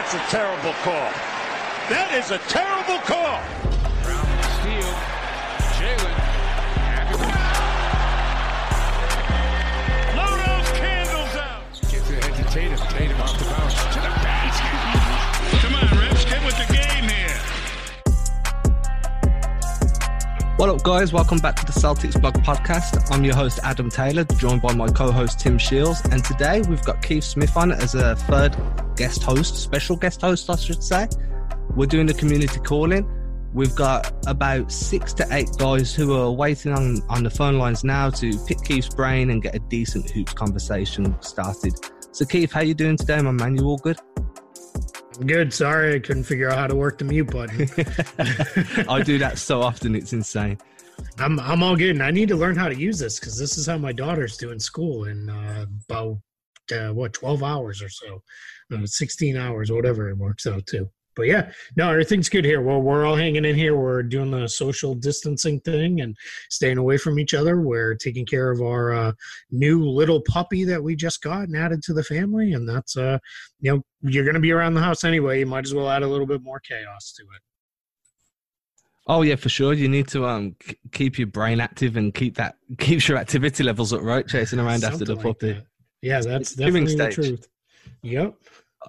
That's a terrible call. That is a terrible call. Brown steal. Jaylen. Blow those candles out. Gets ahead to Tatum. Tatum off the bounce. To the basket. Come on, Rips, get with the game here. What up, guys? Welcome back to the Celtics Blog Podcast. I'm your host, Adam Taylor, joined by my co host, Tim Sheils. And today we've got Keith Smith on as a third guest host, special guest host, I should say. We're doing a community calling. We've got about six to eight guys who are waiting on, on the phone lines now to pick Keith's brain and get a decent hoops conversation started. So, Keith, how you doing today, my man? You all good? Good. Sorry, I couldn't figure out how to work the mute button. I do that so often, it's insane. I'm I'm all good, and I need to learn how to use this because this is how my daughter's doing school in uh, about uh, what twelve hours or so, uh, sixteen hours, whatever it works out to. But yeah, no, everything's good here. Well, we're all hanging in here. We're doing the social distancing thing and staying away from each other. We're taking care of our uh, new little puppy that we just got and added to the family, and that's uh, you know, you're going to be around the house anyway. You might as well add a little bit more chaos to it. Oh yeah, for sure. You need to um keep your brain active and keep that keeps your activity levels up, right? Chasing around after the Something like puppy. that. Yeah, that's definitely the truth. Yep.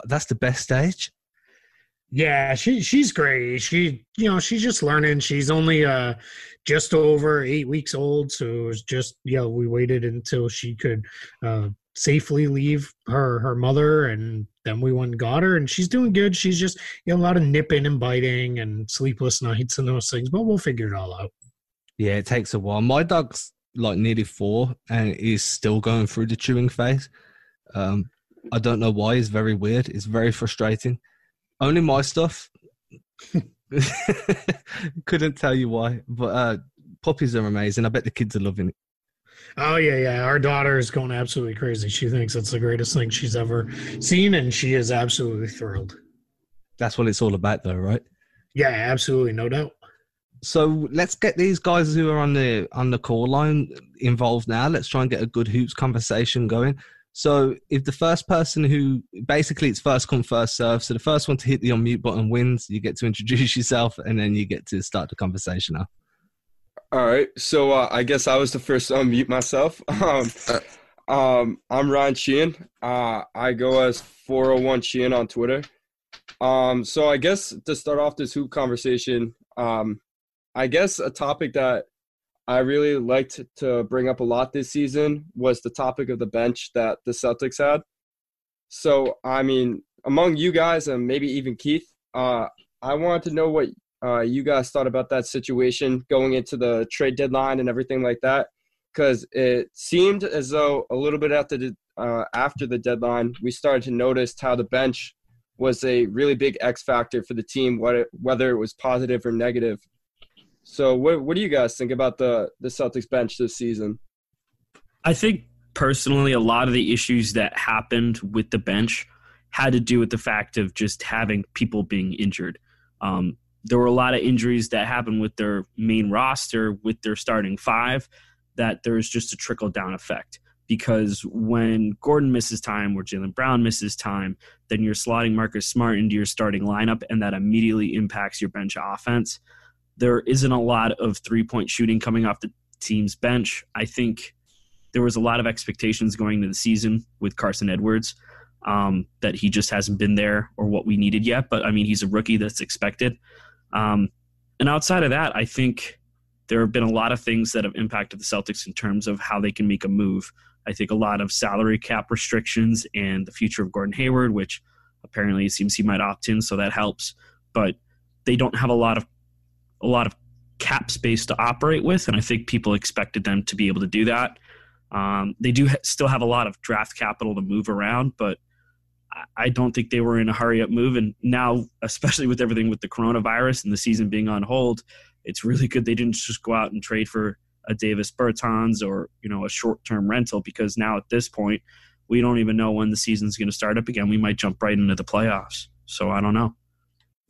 That's the best stage. Yeah, she she's great. She you know she's just learning. She's only uh just over eight weeks old, so it was just you know we waited until she could uh safely leave her her mother, and then we went and got her, and she's doing good. She's just you know a lot of nipping and biting and sleepless nights and those things, but we'll figure it all out. Yeah, it takes a while. My dog's like nearly four and is still going through the chewing phase. Um, I don't know why. It's very weird. It's very frustrating. Only my stuff. Couldn't tell you why, but uh, puppies are amazing. I bet the kids are loving it. Oh yeah, yeah. Our daughter is going absolutely crazy. She thinks it's the greatest thing she's ever seen, and she is absolutely thrilled. That's what it's all about, though, right? Yeah, absolutely, no doubt. So let's get these guys who are on the on the call line involved now. Let's try and get a good hoops conversation going. So if the first person who basically it's first come first serve, so the first one to hit the unmute button wins. You get to introduce yourself and then you get to start the conversation now. All right, so uh, I guess I was the first to unmute myself. Um, um, I'm Ryan Sheehan. Uh, I go as 401 Sheehan on Twitter. Um, so I guess to start off this hoop conversation, um, I guess a topic that I really liked to bring up a lot this season was the topic of the bench that the Celtics had. So I mean, among you guys and maybe even Keith, uh, I wanted to know what uh, you guys thought about that situation going into the trade deadline and everything like that because it seemed as though a little bit after the uh, after the deadline we started to notice how the bench was a really big X factor for the team whether whether it was positive or negative. So what what do you guys think about the the Celtics bench this season? I think personally, a lot of the issues that happened with the bench had to do with the fact of just having people being injured. Um, there were a lot of injuries that happened with their main roster, with their starting five, that there was just a trickle down effect. Because when Gordon misses time or Jaylen Brown misses time, then you're slotting Marcus Smart into your starting lineup, and that immediately impacts your bench offense. There isn't a lot of three point shooting coming off the team's bench. I think there was a lot of expectations going into the season with Carsen Edwards um, that he just hasn't been there or what we needed yet. But I mean, he's a rookie that's expected. Um, and outside of that, I think there have been a lot of things that have impacted the Celtics in terms of how they can make a move. I think a lot of salary cap restrictions and the future of Gordon Hayward, which apparently it seems he might opt in, so that helps. But they don't have a lot of a lot of cap space to operate with, and I think people expected them to be able to do that. Um, they do ha- still have a lot of draft capital to move around, but I- I don't think they were in a hurry up move. And now, especially with everything with the coronavirus and the season being on hold, it's really good they didn't just go out and trade for a Davis Bertans or you know a short term rental because now at this point we don't even know when the season's going to start up again. We might jump right into the playoffs. So I don't know.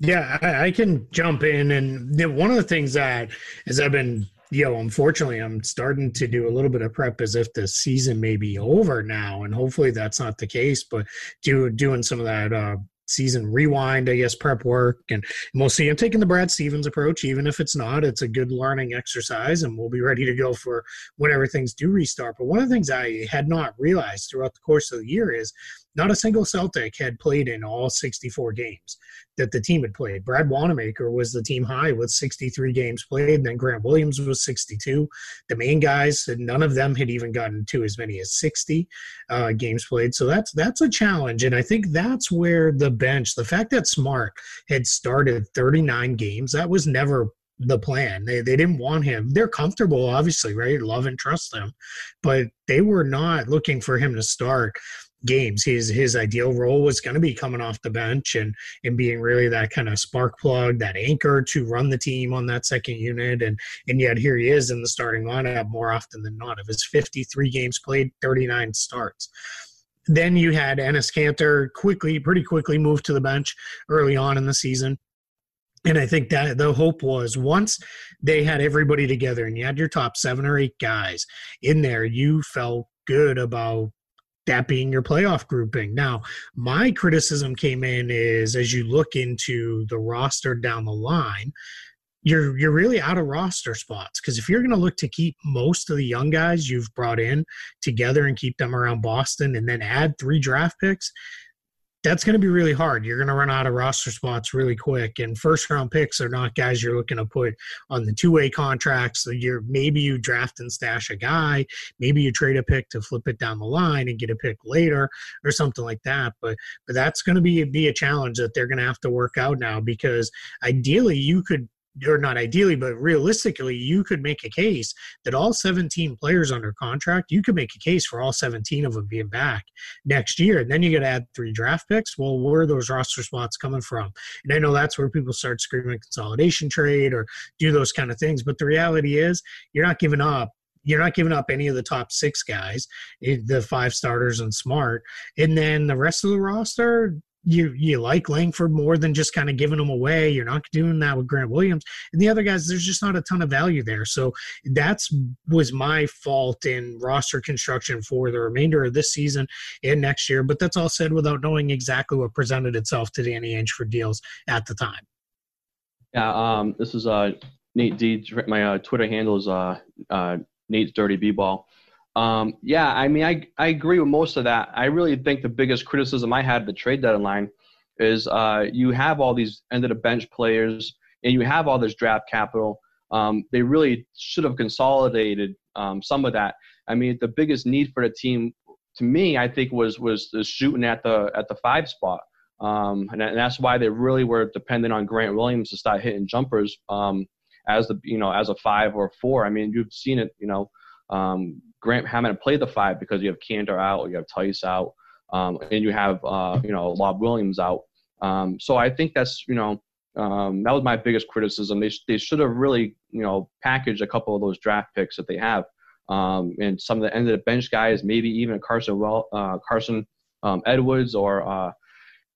Yeah, I, I can jump in, and you know, one of the things that as I've been, you know, unfortunately, I'm starting to do a little bit of prep as if the season may be over now, and hopefully that's not the case. But do doing some of that uh, season rewind, I guess, prep work. And, we'll see. I'm taking the Brad Stevens approach, even if it's not, it's a good learning exercise and we'll be ready to go for whenever things do restart. But one of the things I had not realized throughout the course of the year is not a single Celtic had played in all 64 games that the team had played. Brad Wanamaker was the team high with 63 games played, and then Grant Williams was 62. The main guys, none of them had even gotten to as many as 60 uh, games played. So that's that's a challenge, and I think that's where the bench, the fact that Smart had started 39 games, that was never the plan. They they didn't want him. They're comfortable, obviously, right? Love and trust them, but they were not looking for him to start games. His his ideal role was going to be coming off the bench and and being really that kind of spark plug, that anchor to run the team on that second unit. And and yet here he is in the starting lineup more often than not. Of his 53 games played, 39 starts. Then you had Enes Kanter quickly, pretty quickly moved to the bench early on in the season. And I think that the hope was once they had everybody together and you had your top seven or eight guys in there, you felt good about that being your playoff grouping. Now, my criticism came in is as you look into the roster down the line, you're you're really out of roster spots because if you're going to look to keep most of the young guys you've brought in together and keep them around Boston and then add three draft picks, that's going to be really hard. You're going to run out of roster spots really quick. And first round picks are not guys you're looking to put on the two way contracts. So you're maybe you draft and stash a guy, maybe you trade a pick to flip it down the line and get a pick later or something like that. But but that's going to be be a challenge that they're going to have to work out now because ideally you could or not ideally, but realistically, you could make a case that all 17 players under contract, you could make a case for all 17 of them being back next year. And then you got to add three draft picks. Well, where are those roster spots coming from? And I know that's where people start screaming consolidation trade or do those kind of things. But the reality is, you're not giving up you're not giving up any of the top six guys, eh, the five starters and smart. And then the rest of the roster, you you like Langford more than just kind of giving them away. You're not doing that with Grant Williams and the other guys. There's just not a ton of value there. So that's was my fault in roster construction for the remainder of this season and next year. But that's all said without knowing exactly what presented itself to Danny Ainge for deals at the time. Yeah, um, this is uh, Nate D. My uh, Twitter handle is uh, uh, Nate's Dirty B Ball. Um, yeah, I mean, I, I agree with most of that. I really think the biggest criticism I had the trade deadline is uh, you have all these end of the bench players and you have all this draft capital. Um, they really should have consolidated um, some of that. I mean, the biggest need for the team, to me, I think was was shooting at the at the five spot, um, and, and, that's why they really were dependent on Grant Williams to start hitting jumpers um, as the you know as a five or four. I mean, you've seen it, you know. Um, Grant Hammond played the five because you have Kanter out, you have Theis out, um, and you have uh, you know Lob Williams out. Um, so I think that's you know um, that was my biggest criticism. They they should have really you know packaged a couple of those draft picks that they have, um, and some of the end of the bench guys, maybe even Carsen well uh, Carsen um, Edwards or uh,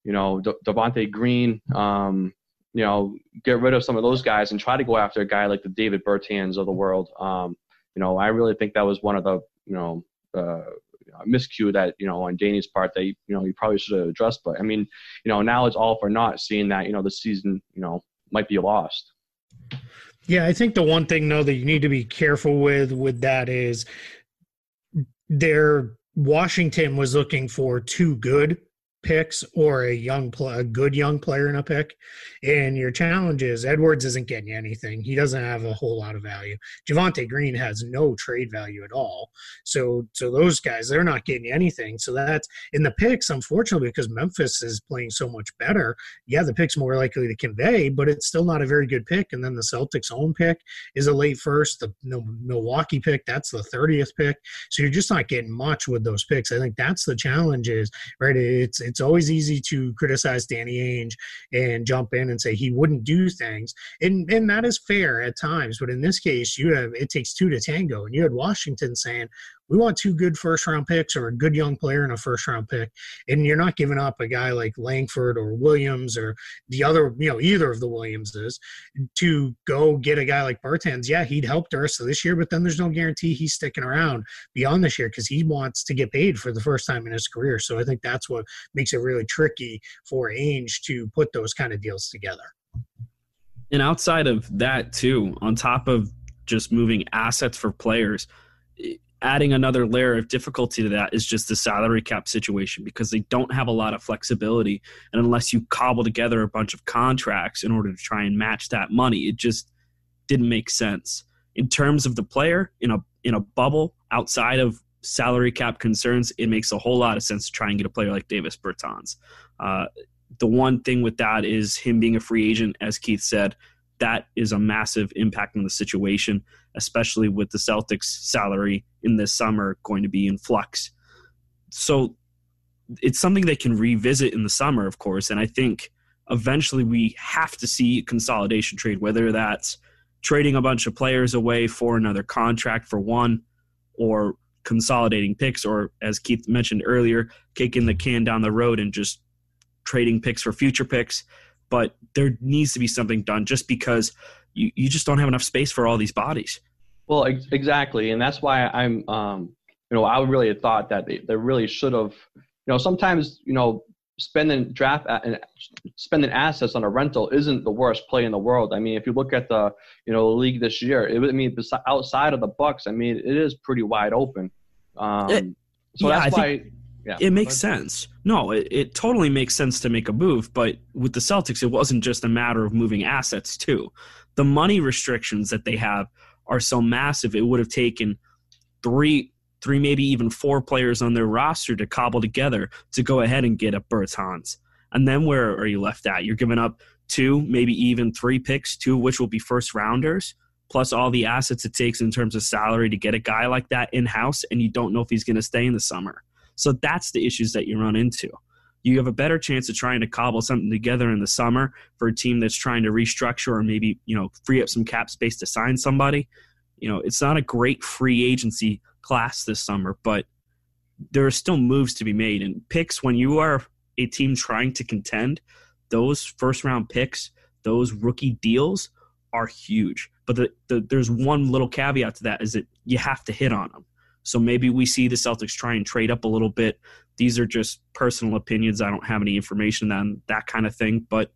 you know De- Devonte Green. Um, you know, get rid of some of those guys and try to go after a guy like the Davis Bertans of the world. You know, I really think that was one of the, you know, uh, miscue that you know on Danny's part that you know he probably should have addressed. But I mean, you know, now it's all for naught, seeing that you know the season you know might be lost. Yeah, I think the one thing though that you need to be careful with with that is their Washington was looking for two good picks or a young a good young player in a pick. And your challenge is Edwards isn't getting you anything. He doesn't have a whole lot of value. Javonte Green has no trade value at all. So so those guys they're not getting anything. So that's in the picks, unfortunately, because Memphis is playing so much better. Yeah, the pick's more likely to convey, but it's still not a very good pick. And then the Celtics' own pick is a late first. The Milwaukee pick that's the thirtieth pick. So you're just not getting much with those picks. I think that's the challenge. Is right. It's it's always easy to criticize Danny Ainge and jump in and say he wouldn't do things, and and that is fair at times. But in this case, you have it takes two to tango, and you had Washington saying, we want two good first round picks or a good young player in a first round pick. And you're not giving up a guy like Langford or Williams or the other, you know, either of the Williamses to go get a guy like Bertans. Yeah, he'd help of this year, but then there's no guarantee he's sticking around beyond this year because he wants to get paid for the first time in his career. So I think that's what makes it really tricky for Ainge to put those kind of deals together. And outside of that, too, on top of just moving assets for players, adding another layer of difficulty to that is just the salary cap situation because they don't have a lot of flexibility. And unless you cobble together a bunch of contracts in order to try and match that money, it just didn't make sense. In terms of the player, in a in a bubble outside of salary cap concerns, it makes a whole lot of sense to try and get a player like Davis Bertans. Uh, the one thing with that is him being a free agent, as Keith said, that is a massive impact on the situation, especially with the Celtics' salary in this summer going to be in flux. So it's something they can revisit in the summer, of course. And I think eventually we have to see consolidation trade, whether that's trading a bunch of players away for another contract for one, or consolidating picks, or as Keith mentioned earlier, kicking the can down the road and just trading picks for future picks. But there needs to be something done just because you, you just don't have enough space for all these bodies. Well, ex- exactly, and that's why I'm, um, you know, I really thought that they, they really should have, you know, sometimes you know spending draft and spending assets on a rental isn't the worst play in the world. I mean, if you look at the you know league this year, it, I mean, outside of the Bucks, I mean, it is pretty wide open. Um, it, so yeah, that's I why. Yeah. It makes sense. No, it, it totally makes sense to make a move, but with the Celtics, it wasn't just a matter of moving assets too. The money restrictions that they have are so massive, it would have taken three, three, maybe even four players on their roster to cobble together to go ahead and get a Bertans. And then where are you left at? You're giving up two, maybe even three picks, two of which will be first rounders, plus all the assets it takes in terms of salary to get a guy like that in house, and you don't know if he's going to stay in the summer. So that's the issues that you run into. You have a better chance of trying to cobble something together in the summer for a team that's trying to restructure or maybe, you know, free up some cap space to sign somebody. You know, it's not a great free agency class this summer, but there are still moves to be made. And picks, when you are a team trying to contend, those first round picks, those rookie deals are huge. But the, the, there's one little caveat to that is that you have to hit on them. So maybe we see the Celtics try and trade up a little bit. These are just personal opinions. I don't have any information on that kind of thing, but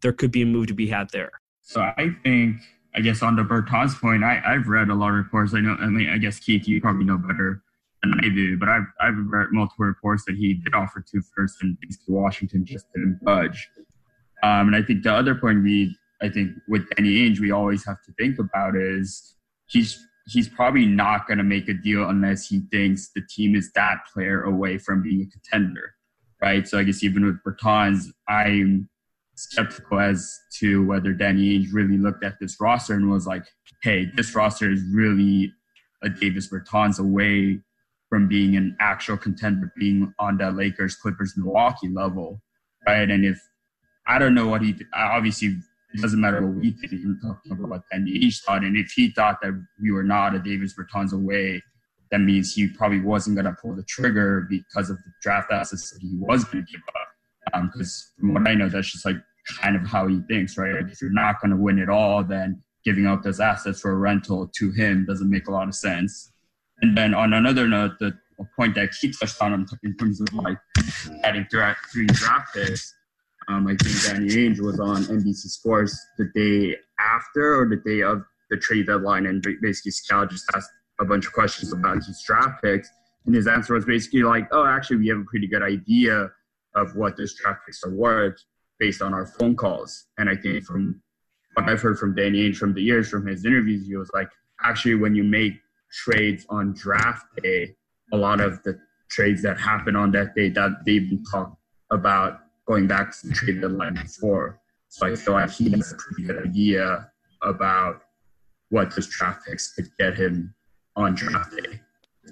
there could be a move to be had there. So I think, I guess on the Bertans point, I, I've read a lot of reports. I know, I mean, I guess Keith, you probably know better than I do, but I've, I've read multiple reports that he did offer two firsts and Washington just didn't budge. Um, and I think the other point we, I think with Danny Ainge, we always have to think about is he's he's probably not going to make a deal unless he thinks the team is that player away from being a contender, right? So I guess even with Bertans, I'm skeptical as to whether Danny Ainge really looked at this roster and was like, hey, this roster is really a Davis Bertans away from being an actual contender, being on that Lakers, Clippers, Milwaukee level, right? And if I don't know what he obviously it doesn't matter what we think. You're talking about Danny Ainge thought, and if he thought that we were not a Davis Bertans away, that means he probably wasn't going to pull the trigger because of the draft assets that he was going to give up. Because um, from what I know, that's just like kind of how he thinks, right? If you're not going to win it all, then giving up those assets for a rental to him doesn't make a lot of sense. And then on another note, the point that he touched on in terms of like adding three draft picks, um, I think Danny Ainge was on NBC Sports the day after or the day of the trade deadline, and basically Scal just asked a bunch of questions about his draft picks, and his answer was basically like, "Oh, actually, we have a pretty good idea of what those draft picks are worth based on our phone calls." And I think from what I've heard from Danny Ainge from the years from his interviews, he was like, "Actually, when you make trades on draft day, a lot of the trades that happen on that day that they've been talked about going back to the trade deadline before. So I feel like he has a pretty good idea about what those draft picks could get him on draft day.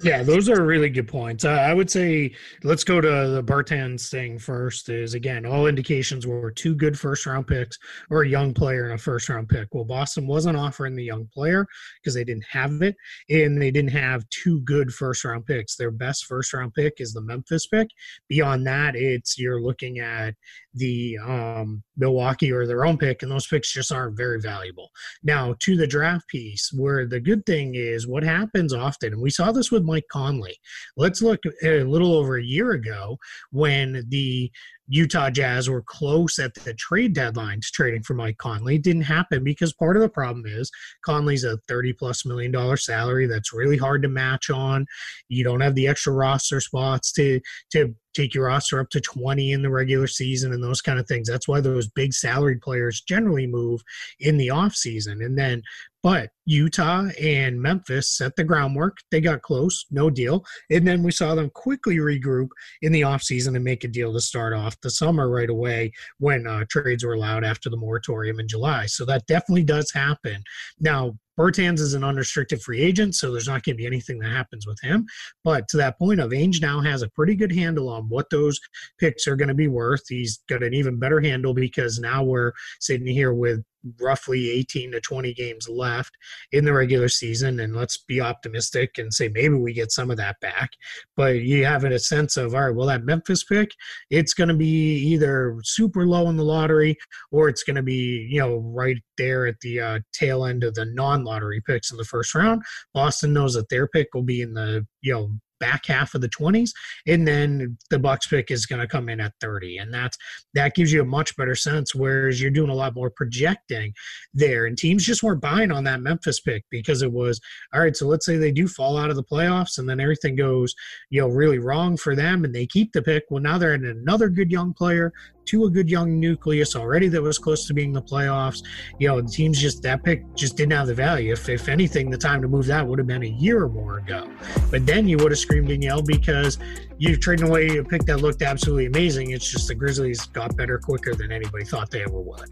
Yeah, those are really good points. Uh, I would say let's go to the Bertans thing first. Is again, all indications were two good first round picks or a young player and a first round pick. Well, Boston wasn't offering the young player because they didn't have it, and they didn't have two good first round picks. Their best first round pick is the Memphis pick. Beyond that, it's you're looking at the um, Milwaukee or their own pick, and those picks just aren't very valuable. Now, to the draft piece, where the good thing is what happens often, and we saw this with Mike Conley. Let's look a little over a year ago when the Utah Jazz were close at the trade deadline to trading for Mike Conley. It didn't happen because part of the problem is Conley's a 30 plus million dollar salary that's really hard to match on. You don't have the extra roster spots to to take your roster up to 20 in the regular season and those kind of things. That's why those big salaried players generally move in the offseason. And then but Utah and Memphis set the groundwork. They got close, no deal. And then we saw them quickly regroup in the offseason and make a deal to start off the summer right away when uh, trades were allowed after the moratorium in July. So that definitely does happen. Now, Bertans is an unrestricted free agent, so there's not going to be anything that happens with him. But to that point of Ainge now has a pretty good handle on what those picks are going to be worth. He's got an even better handle because now we're sitting here with roughly 18 to 20 games left in the regular season and let's be optimistic and say maybe we get some of that back. But you have a sense of all right well that memphis pick it's going to be either super low in the lottery or it's going to be you know right there at the uh, tail end of the non-lottery picks in the first round. Boston knows that their pick will be in the you know back half of the 20s and then the bucks pick is going to come in at 30 and that's that gives you a much better sense whereas you're doing a lot more projecting there and teams just weren't buying on that memphis pick because it was all right so let's say they do fall out of the playoffs and then everything goes you know really wrong for them and they keep the pick well now they're in another good young player to a good young nucleus already that was close to being the playoffs. You know, the teams just that pick just didn't have the value. If if anything, the time to move that would have been a year or more ago. But then you would have screamed and yelled because you're trading away a pick that looked absolutely amazing. It's just the Grizzlies got better quicker than anybody thought they ever would.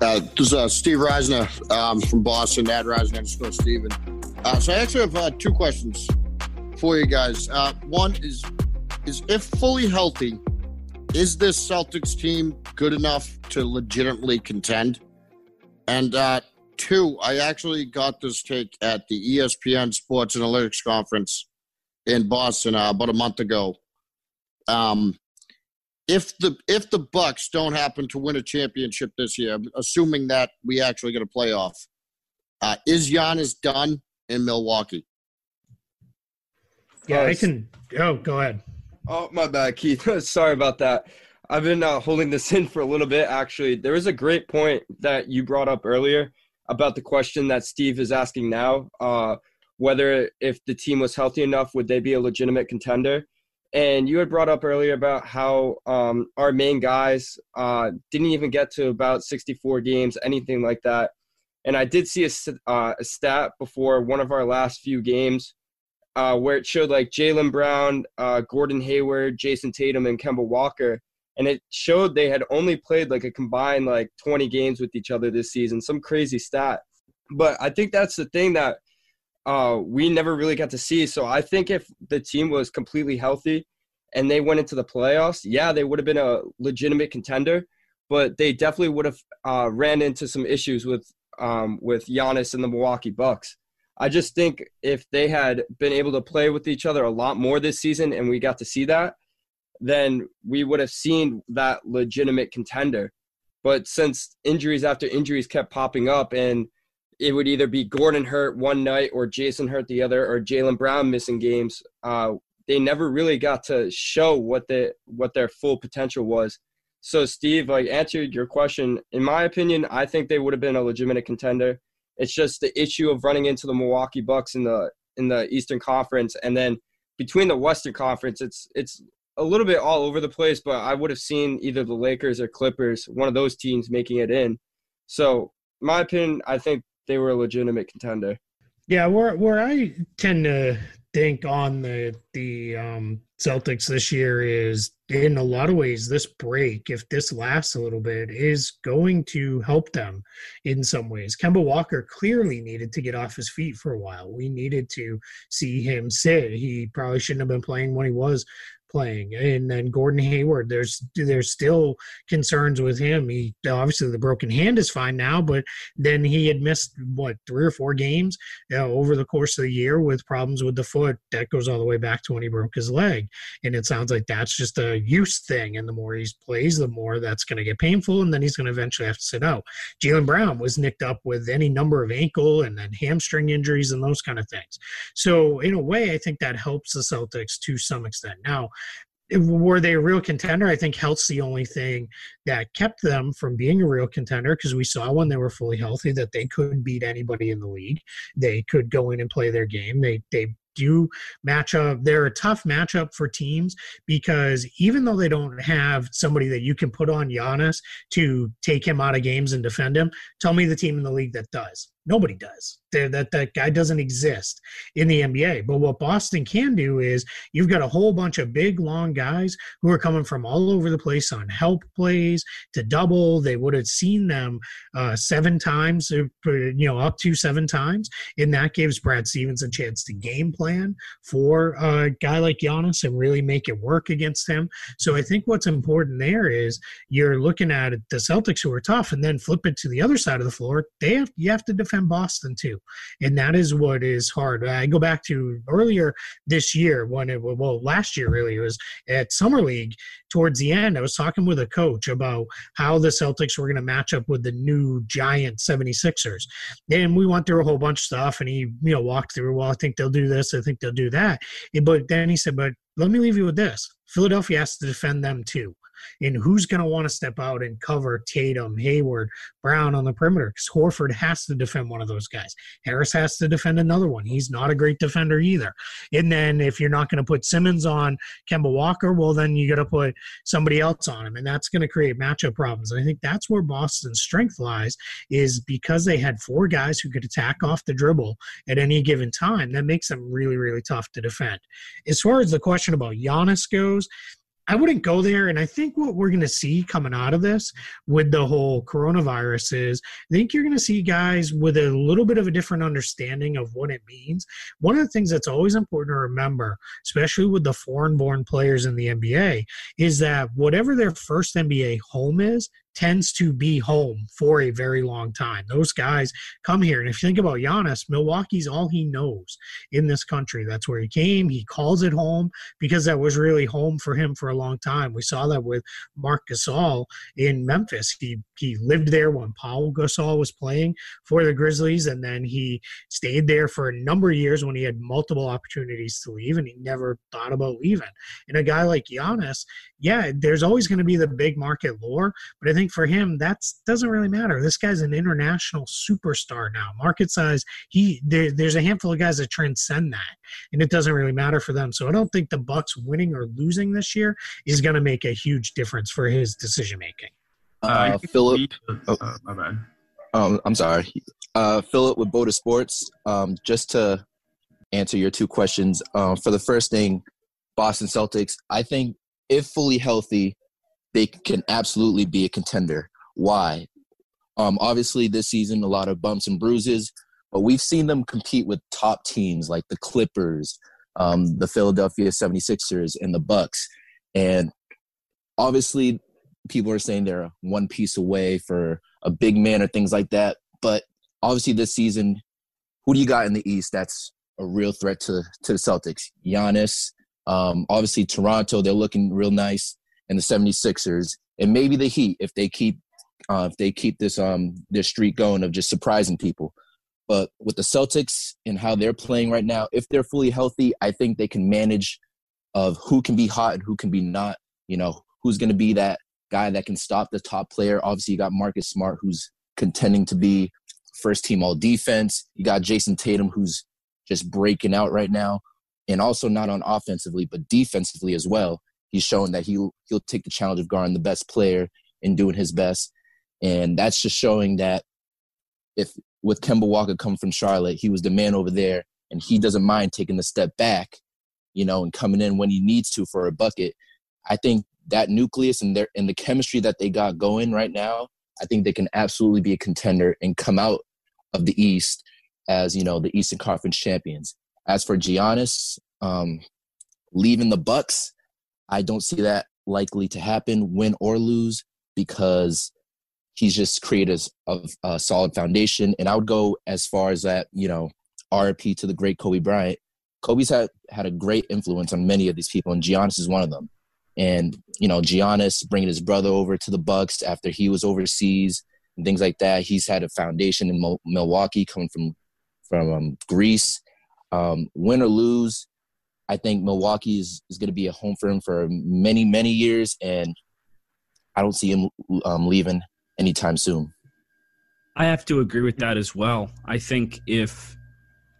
Uh, this is uh, Steve Reisner um, from Boston, Ad Reisner underscore Steven. Uh, so I actually have uh, two questions for you guys. Uh, one is is if fully healthy, is this Celtics team good enough to legitimately contend? And uh, two, I actually got this take at the ESPN Sports Analytics Conference in Boston uh, about a month ago. Um, if the if the Bucks don't happen to win a championship this year, assuming that we actually get a playoff, uh, is Giannis done in Milwaukee? Yeah, uh, I can. Oh, go ahead. Oh, my bad, Keith. Sorry about that. I've been uh, holding this in for a little bit, actually. There was a great point that you brought up earlier about the question that Steve is asking now uh, whether if the team was healthy enough, would they be a legitimate contender? And you had brought up earlier about how um, our main guys uh, didn't even get to about 64 games, anything like that. And I did see a, uh, a stat before one of our last few games uh, where it showed like Jaylen Brown, uh, Gordon Hayward, Jayson Tatum, and Kemba Walker, and it showed they had only played like a combined like 20 games with each other this season. Some crazy stat, but I think that's the thing that uh, we never really got to see. So I think if the team was completely healthy and they went into the playoffs, yeah, they would have been a legitimate contender, but they definitely would have uh, ran into some issues with um, with Giannis and the Milwaukee Bucks. I just think if they had been able to play with each other a lot more this season and we got to see that, then we would have seen that legitimate contender. But since injuries after injuries kept popping up and it would either be Gordon hurt one night or Jayson hurt the other or Jaylen Brown missing games, uh, they never really got to show what the what their full potential was. So Steve, like answered your question, in my opinion, I think they would have been a legitimate contender. It's just the issue of running into the Milwaukee Bucks in the in the Eastern Conference, and then between the Western Conference, it's it's a little bit all over the place. But I would have seen either the Lakers or Clippers, one of those teams, making it in. So, my opinion, I think they were a legitimate contender. Yeah, where where I tend to think on the the um, Celtics this year is in a lot of ways this break if this lasts a little bit is going to help them in some ways. Kemba walker clearly needed to get off his feet for a while. We needed to see him sit. He probably shouldn't have been playing when he was playing. And then Gordon Hayward, there's there's still concerns with him. He obviously the broken hand is fine now, but then he had missed what three or four games you know, over the course of the year with problems with the foot. That goes all the way back to when he broke his leg. And it sounds like that's just a use thing. And the more he plays, the more that's going to get painful, and then he's going to eventually have to sit out. Jaylen Brown was nicked up with any number of ankle and then hamstring injuries and those kind of things. So in a way, I think that helps the Celtics to some extent. Now, were they a real contender? I think health's the only thing that kept them from being a real contender because we saw when they were fully healthy that they could beat anybody in the league. They could go in and play their game. They they do match up. They're a tough matchup for teams because even though they don't have somebody that you can put on Giannis to take him out of games and defend him, tell me the team in the league that does. Nobody does. That that guy doesn't exist in the NBA. But what Boston can do is you've got a whole bunch of big, long guys who are coming from all over the place on help plays to double. They would have seen them uh, seven times, uh, you know, up to seven times, and that gives Brad Stevens a chance to game plan for a guy like Giannis and really make it work against him. So I think what's important there is you're looking at the Celtics who are tough, and then flip it to the other side of the floor. They have you have to defend defend Boston too, and that is what is hard. I go back to earlier this year when it well last year really it was at summer league towards the end. I was talking with a coach about how the Celtics were going to match up with the new giant 76ers, and we went through a whole bunch of stuff, and he you know walked through. Well, I think they'll do this. I think they'll do that. But then he said, but let me leave you with this. Philadelphia has to defend them too and who's going to want to step out and cover Tatum, Hayward, Brown on the perimeter because Horford has to defend one of those guys. Harris has to defend another one. He's not a great defender either. And then if you're not going to put Simmons on Kemba Walker, well, then you got to put somebody else on him, and that's going to create matchup problems. And I think that's where Boston's strength lies is because they had four guys who could attack off the dribble at any given time. That makes them really, really tough to defend. As far as the question about Giannis goes, I wouldn't go there. And I think what we're going to see coming out of this with the whole coronavirus is I think you're going to see guys with a little bit of a different understanding of what it means. One of the things that's always important to remember, especially with the foreign born players in the NBA, is that whatever their first NBA home is, tends to be home for a very long time. Those guys come here. And if you think about Giannis, Milwaukee's all he knows in this country. That's where he came. He calls it home because that was really home for him for a long time. We saw that with Marc Gasol in Memphis. He he lived there when Paul Gasol was playing for the Grizzlies, and then he stayed there for a number of years when he had multiple opportunities to leave, and he never thought about leaving. And a guy like Giannis, yeah, there's always going to be the big market lore, but I think for him that doesn't really matter. This guy's an international superstar now. Market size, he there, there's a handful of guys that transcend that, and it doesn't really matter for them. So I don't think the Bucks winning or losing this year is going to make a huge difference for his decision making. Uh, Philip, oh, uh, my bad. Um, I'm sorry. Uh, Philip with Boda Sports. Um, just to answer your two questions. Uh, for the first thing, Boston Celtics. I think if fully healthy, they can absolutely be a contender. Why? Um, obviously, this season a lot of bumps and bruises, but we've seen them compete with top teams like the Clippers, um, the Philadelphia 76ers, and the Bucks. And obviously, people are saying they're one piece away for a big man or things like that. But obviously, this season, who do you got in the East that's a real threat to to the Celtics? Giannis. Um, obviously, Toronto, they're looking real nice, and the 76ers, and maybe the Heat if they keep uh, if they keep this um this streak going of just surprising people. But with the Celtics and how they're playing right now, if they're fully healthy, I think they can manage of who can be hot and who can be not. You know, who's going to be that guy that can stop the top player. Obviously, you got Marcus Smart, who's contending to be first team all defense. You got Jayson Tatum, who's just breaking out right now, and also not on offensively, but defensively as well. He's shown that he'll he'll take the challenge of guarding the best player and doing his best, and that's just showing that if with Kemba Walker coming from Charlotte, he was the man over there, and he doesn't mind taking the step back you know, and coming in when he needs to for a bucket. I think that nucleus and their and the chemistry that they got going right now, I think they can absolutely be a contender and come out of the East as you know the Eastern Conference champions. As for Giannis um, leaving the Bucks, I don't see that likely to happen, win or lose, because he's just created a, a solid foundation. And I would go as far as that, you know, RP to the great Kobe Bryant. Kobe's had had a great influence on many of these people, and Giannis is one of them. And you know, Giannis bringing his brother over to the Bucks after he was overseas and things like that. He's had a foundation in Milwaukee, coming from from um, Greece. Um, win or lose, I think Milwaukee is, is going to be a home for him for many many years, and I don't see him um, leaving anytime soon. I have to agree with that as well. I think if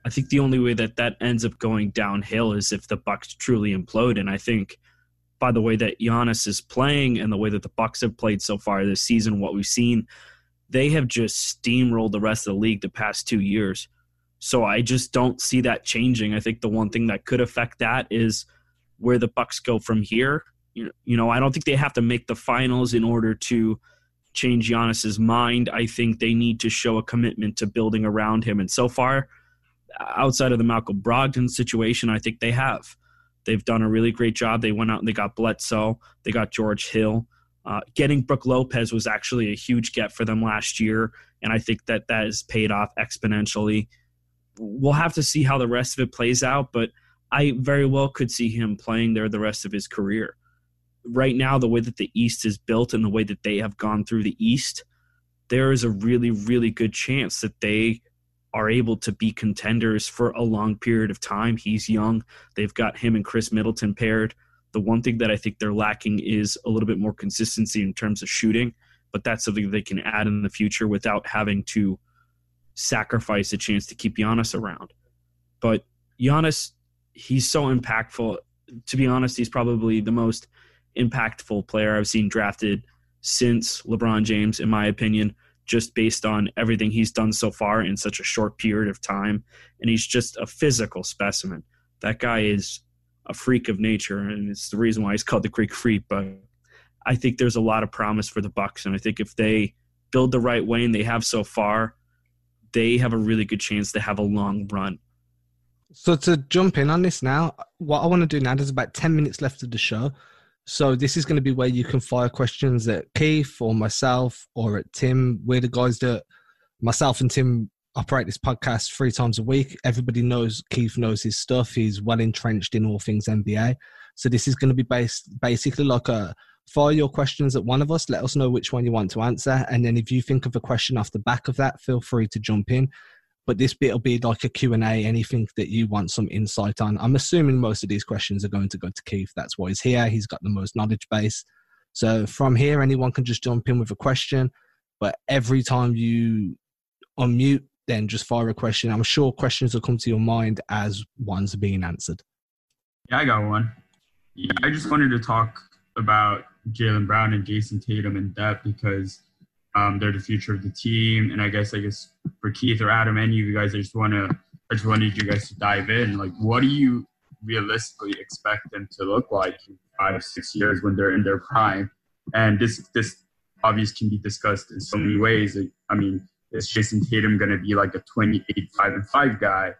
I think the only way that that ends up going downhill is if the Bucks truly implode, and I think by the way that Giannis is playing and the way that the Bucks have played so far this season, what we've seen, they have just steamrolled the rest of the league the past two years. So I just don't see that changing. I think the one thing that could affect that is where the Bucks go from here. You know, you know, I don't think they have to make the finals in order to change Giannis's mind. I think they need to show a commitment to building around him. And so far, outside of the Malcolm Brogdon situation, I think they have. They've done a really great job. They went out and they got Bledsoe, they got George Hill. Uh, getting Brook Lopez was actually a huge get for them last year, and I think that that has paid off exponentially. We'll have to see how the rest of it plays out, but I very well could see him playing there the rest of his career right now, the way that the East is built and the way that they have gone through the East, there is a really, really good chance that they are able to be contenders for a long period of time. He's young. They've got him and Khris Middleton paired. The one thing that I think they're lacking is a little bit more consistency in terms of shooting, but that's something they can add in the future without having to sacrifice a chance to keep Giannis around. But Giannis, he's so impactful. To be honest, he's probably the most impactful player I've seen drafted since LeBron James, in my opinion, just based on everything he's done so far in such a short period of time. And he's just a physical specimen. That guy is a freak of nature, and it's the reason why he's called the Greek Freak. But I think there's a lot of promise for the Bucks, and I think if they build the right way and they have so far, they have a really good chance to have a long run. So to jump in on this now, what I want to do now, there's about 10 minutes left of the show. So this is going to be where you can fire questions at Keith or myself or at Tim. We're the guys that myself and Tim operate this podcast three times a week. Everybody knows Keith knows his stuff. He's well entrenched in all things NBA. So this is going to be based basically like a fire your questions at one of us. Let us know which one you want to answer, and then if you think of a question off the back of that, feel free to jump in. But this bit will be like a q&a anything that you want some insight on. I'm assuming most of these questions are going to go to keith. That's why he's here. He's got the most knowledge base. So from here anyone can just jump in with a question. But every time you unmute then just fire a question. I'm sure questions will come to your mind as ones are being answered. Yeah i got one. Yeah, i just wanted to talk about jaylen brown and Jayson tatum in depth because um, they're the future of the team, and I guess I guess for Keith or Adam, any of you guys, I just want to I just wanted you guys to dive in. Like, what do you realistically expect them to look like in five six years when they're in their prime? And this this obviously can be discussed in so many ways. Like, I mean, is Jayson Tatum going to be like a 28 5 and 5 guy?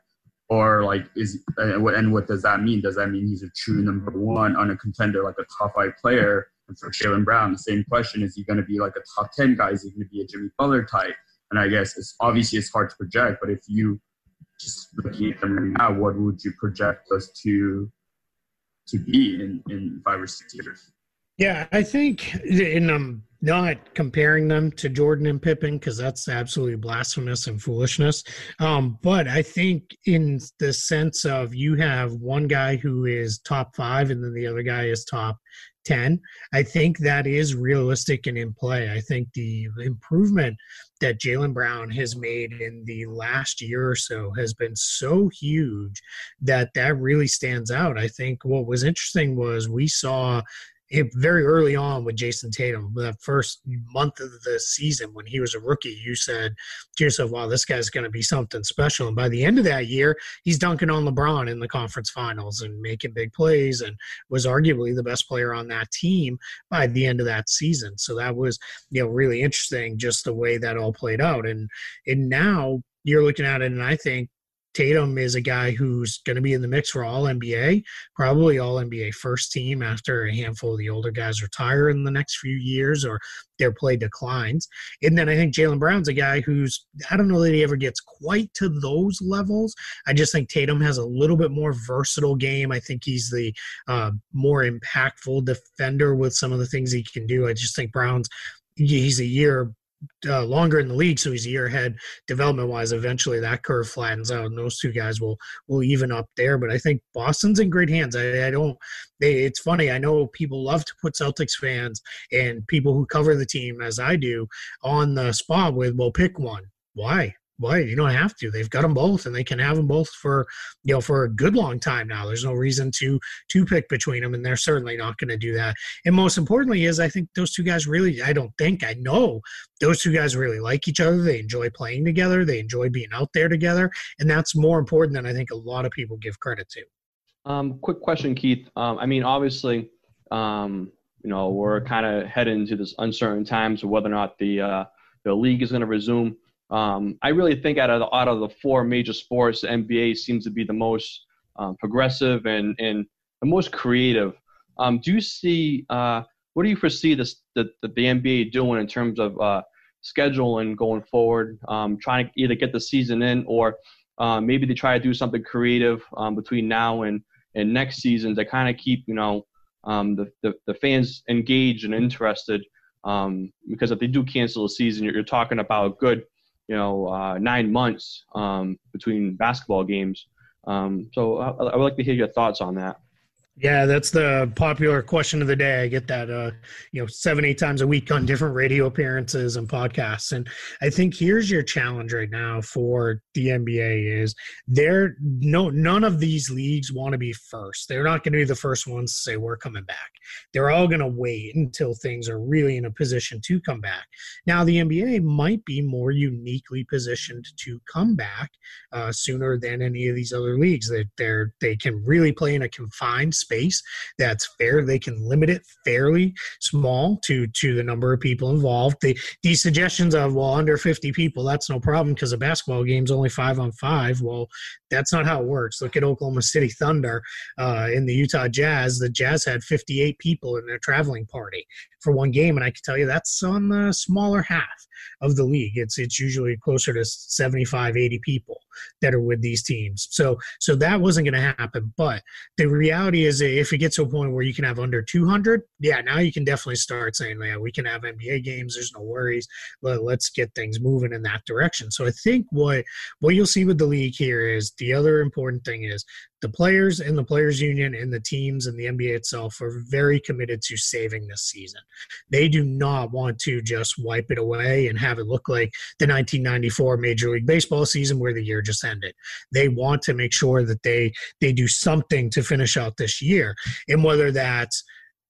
Or like is uh, and what does that mean? Does that mean he's a true number one on a contender like a top five player? And for Jaylen Brown, the same question: Is he going to be like a top ten guy? Is he going to be a Jimmy Butler type? And I guess it's obviously it's hard to project, but if you just looking at them right now, what would you project us to to be in in five or six years? Yeah, I think, and I'm not comparing them to Jordan and Pippen because that's absolutely blasphemous and foolishness. Um, but I think, in the sense of you have one guy who is top five and then the other guy is top 10. I think that is realistic and in play. I think the improvement that Jaylen Brown has made in the last year or so has been so huge that that really stands out. I think what was interesting was we saw it, very early on with Jayson Tatum, that first month of the season when he was a rookie, you said to yourself, wow, this guy's going to be something special. And by the end of that year, he's dunking on LeBron in the conference finals and making big plays and was arguably the best player on that team by the end of that season. So that was, you know, really interesting just the way that all played out. And, and now you're looking at it, and I think Tatum is a guy who's going to be in the mix for all NBA, probably all NBA first team after a handful of the older guys retire in the next few years or their play declines. And then I think Jaylen Brown's a guy who's, I don't know that he ever gets quite to those levels. I just think Tatum has a little bit more versatile game. I think he's the uh, more impactful defender with some of the things he can do. I just think Brown's he's a year uh, longer in the league, so he's a year ahead development wise. Eventually, that curve flattens out, and those two guys will will even up there. But I think Boston's in great hands. I, I don't. They, it's funny. I know people love to put Celtics fans and people who cover the team, as I do, on the spot with, "Well, pick one." Why? Why you don't have to. They've got them both, and they can have them both for you know for a good long time now. There's no reason to to pick between them, and they're certainly not going to do that. And most importantly, is I think those two guys really. I don't think I know those two guys really like each other. They enjoy playing together. They enjoy being out there together, and that's more important than I think a lot of people give credit to. Um, quick question, Keith. Um, I mean, obviously, um, you know, we're kind of heading into this uncertain times of whether or not the uh, the league is going to resume. Um, I really think out of the, out of the four major sports, the NBA seems to be the most um, progressive and, and the most creative. Um, do you see uh, what do you foresee this, the, the, the NBA doing in terms of uh, scheduling going forward, um, trying to either get the season in or uh, maybe they try to do something creative um, between now and, and next season to kind of keep you know um, the, the, the fans engaged and interested because if they do cancel the season, you're, you're talking about good you know, uh, nine months um, between basketball games. Um, so I, I, would like to hear your thoughts on that. Yeah, that's the popular question of the day. I get that, uh, you know, seven, eight times a week on different radio appearances and podcasts. And I think here's your challenge right now for the NBA is there no none of these leagues want to be first. They're not going to be the first ones to say we're coming back. They're all going to wait until things are really in a position to come back. Now the NBA might be more uniquely positioned to come back uh, sooner than any of these other leagues. That they're they can really play in a confined space that's fair. They can limit it fairly small to to the number of people involved. The these suggestions of well under 50 people, that's no problem because a basketball game's only five on five. Well, that's not how it works. Look at Oklahoma City Thunder uh, in the Utah Jazz. The Jazz had 58 people in their traveling party for one game, and I can tell you that's on the smaller half of the league. It's it's usually closer to 75, 80 people that are with these teams. So so that wasn't going to happen. But the reality is, if it gets to a point where you can have under 200, yeah, now you can definitely start saying, yeah, we can have NBA games. There's no worries. Let, let's get things moving in that direction. So I think what what you'll see with the league here is the other important thing is the players and the players union and the teams and the NBA itself are very committed to saving this season. They do not want to just wipe it away and have it look like the 1994 Major League Baseball season where the year just ended. They want to make sure that they they do something to finish out this year. And whether that's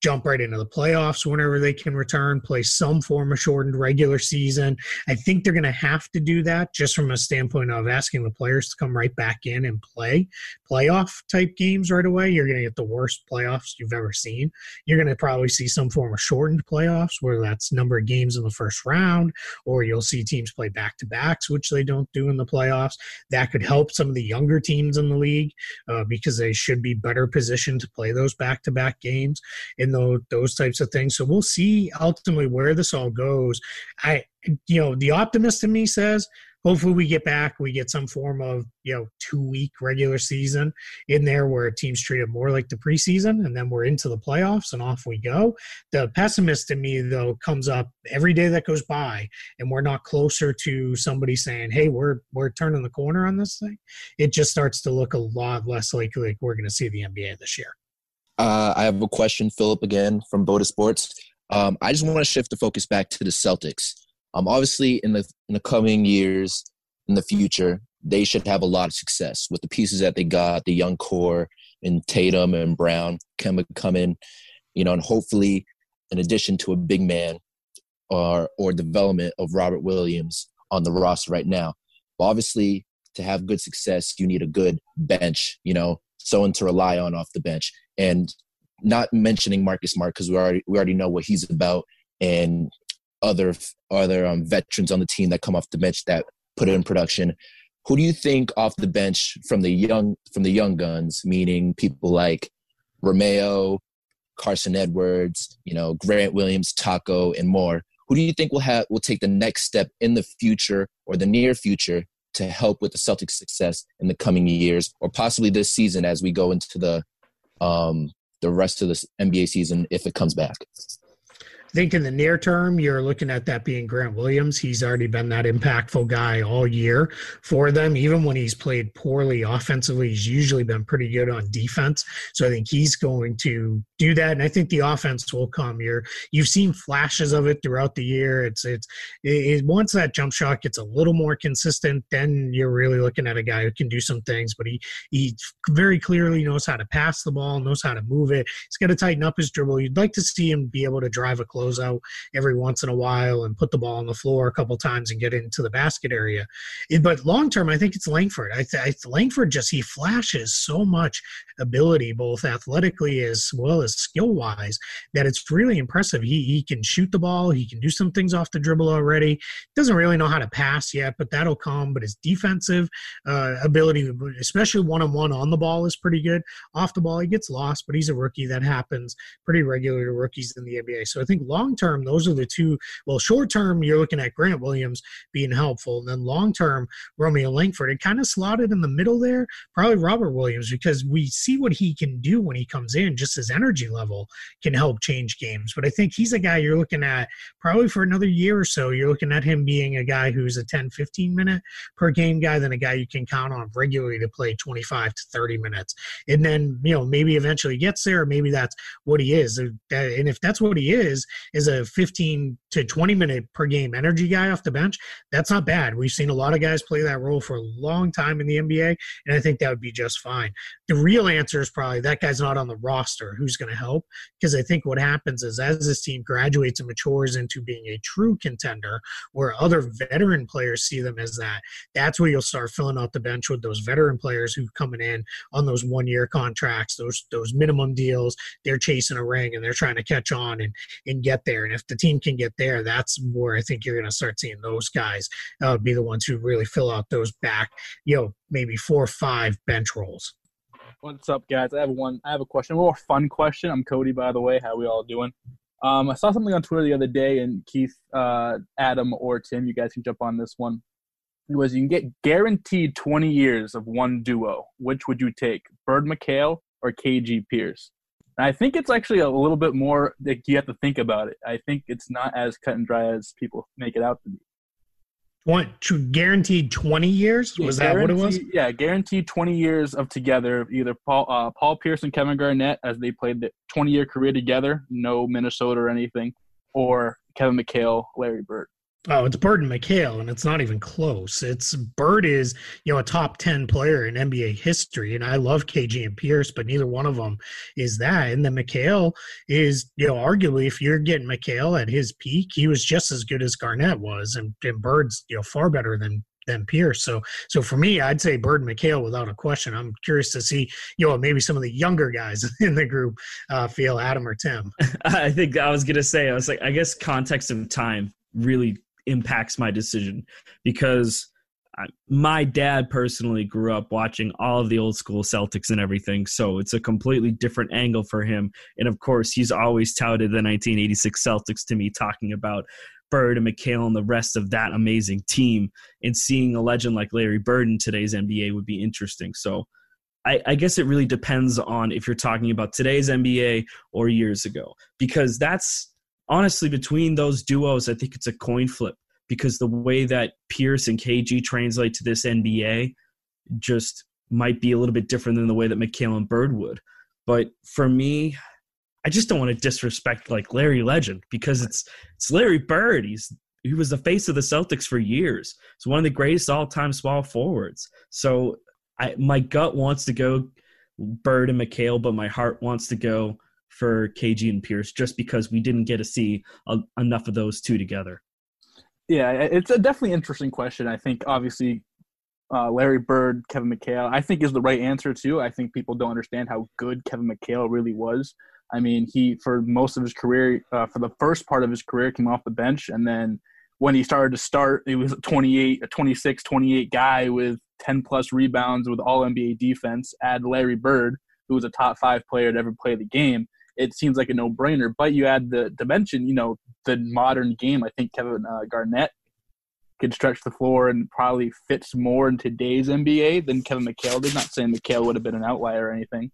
jump right into the playoffs whenever they can return, play some form of shortened regular season. I think they're going to have to do that just from a standpoint of asking the players to come right back in and play playoff type games right away. You're going to get the worst playoffs you've ever seen. You're going to probably see some form of shortened playoffs, whether that's number of games in the first round, or you'll see teams play back to backs, which they don't do in the playoffs. That could help some of the younger teams in the league uh, because they should be better positioned to play those back to back games. In those, those types of things. So we'll see ultimately where this all goes. I, you know, the optimist in me says hopefully we get back we get some form of you know two week regular season in there where teams treat it more like the preseason and then we're into the playoffs and off we go the pessimist in me though comes up every day that goes by and we're not closer to somebody saying hey we're we're turning the corner on this thing it just starts to look a lot less likely like we're going to see the nba this year uh, I have a question, Philip, again from Boda Sports. Um, I just want to shift the focus back to the Celtics. Um, obviously, in the in the coming years, in the future, they should have a lot of success with the pieces that they got, the young core, and Tatum and Brown can come in. you know, and hopefully, in addition to a big man or or development of Robert Williams on the roster right now. But obviously, to have good success, you need a good bench. You know, someone to rely on off the bench, and not mentioning Marcus Smart because we already we already know what he's about, and other other um, veterans on the team that come off the bench that put in production. Who do you think off the bench from the young from the young guns, meaning people like Romeo, Carsen Edwards, you know, Grant Williams, Tacko, and more? Who do you think will have will take the next step in the future or the near future to help with the Celtics' success in the coming years, or possibly this season as we go into the um, the rest of the NBA season if it comes back? Think in the near term, you're looking at that being Grant Williams. He's already been that impactful guy all year for them. Even when he's played poorly offensively, he's usually been pretty good on defense. So I think he's going to do that, and I think the offense will come. You're you've seen flashes of it throughout the year. It's it's it, once that jump shot gets a little more consistent, then you're really looking at a guy who can do some things. But he he very clearly knows how to pass the ball, knows how to move it. He's got to tighten up his dribble. You'd like to see him be able to drive a close out every once in a while and put the ball on the floor a couple times and get into the basket area. It, but long term, I think it's Langford. I, th- I Langford just he flashes so much ability, both athletically as well as skill wise, that it's really impressive. He he can shoot the ball. He can do some things off the dribble already. Doesn't really know how to pass yet, but that'll come. But his defensive uh, ability, especially one on one on the ball, is pretty good. Off the ball, he gets lost, but he's a rookie. That happens pretty regular to rookies in the NBA. So I think long term, those are the two. Well, short term, you're looking at Grant Williams being helpful, and then long term, Romeo Langford. It kind of slotted in the middle there, probably Robert Williams, because we see what he can do when he comes in. Just his energy level can help change games. But I think he's a guy you're looking at probably for another year or so. You're looking at him being a guy who's a 10, 15 minute per game guy, than a guy you can count on regularly to play 25 to 30 minutes. And then, you know, maybe eventually gets there, maybe that's what he is. And if that's what he is, is a 15 to 20 minute per game energy guy off the bench, that's not bad. We've seen a lot of guys play that role for a long time in the NBA, and I think that would be just fine. The real answer is probably that guy's not on the roster. Who's going to help? Because I think what happens is as this team graduates and matures into being a true contender, where other veteran players see them as that, that's where you'll start filling out the bench with those veteran players who coming in on those one year contracts, those those minimum deals. They're chasing a ring and they're trying to catch on and and get there. And if the team can get there, that's where I think you're going to start seeing those guys uh, be the ones who really fill out those back, you know, maybe four or five bench roles. What's up, guys? I have one. I have a question, a more fun question. I'm Cody, by the way. How we all doing? Um, I saw something on Twitter the other day, and Keith, uh, Adam, or Tim, you guys can jump on this one. It was you can get guaranteed 20 years of one duo. Which would you take, Bird McHale or KG Pierce? And I think it's actually a little bit more that you have to think about it. I think it's not as cut and dry as people make it out to be. What guaranteed twenty years? Was that what it was? Yeah, guaranteed twenty years of together. Either Paul uh, Paul Pierce and Kevin Garnett as they played the twenty year career together, no Minnesota or anything, or Kevin McHale, Larry Bird. Oh, it's Bird and McHale, and it's not even close. It's Bird is you know a top ten player in NBA history, and I love KG and Pierce, but neither one of them is that. And then McHale is you know arguably if you're getting McHale at his peak, he was just as good as Garnett was, and, and Bird's you know far better than than Pierce. So so for me, I'd say Bird and McHale without a question. I'm curious to see you know maybe some of the younger guys in the group uh, feel Adam or Tim. I think I was gonna say I was like I guess context of time really impacts my decision because I, my dad personally grew up watching all of the old school Celtics and everything, so it's a completely different angle for him. And of course, he's always touted the 1986 Celtics to me, talking about Bird and McHale and the rest of that amazing team. And seeing a legend like Larry Bird in today's NBA would be interesting. So I, I, guess it really depends on if you're talking about today's NBA or years ago, because that's honestly, between those duos, I think it's a coin flip because the way that Pierce and KG translate to this NBA just might be a little bit different than the way that McHale and Bird would. But for me, I just don't want to disrespect like Larry Legend because it's it's Larry Bird. He's he was the face of the Celtics for years. He's one of the greatest all-time small forwards. So I my gut wants to go Bird and McHale, but my heart wants to go for KG and Pierce just because we didn't get to see a, enough of those two together. Yeah, it's a definitely interesting question. I think obviously uh, Larry Bird, Kevin McHale, I think is the right answer too. I think people don't understand how good Kevin McHale really was. I mean, he for most of his career, uh, for the first part of his career, came off the bench, and then when he started to start, he was a 28, a 26, 28 guy with 10 plus rebounds with All NBA defense. Add Larry Bird, who was a top five player to ever play the game. It seems like a no brainer. But you add the dimension, you know, the modern game. I think Kevin uh, Garnett could stretch the floor and probably fits more in today's NBA than Kevin McHale did. Not saying McHale would have been an outlier or anything,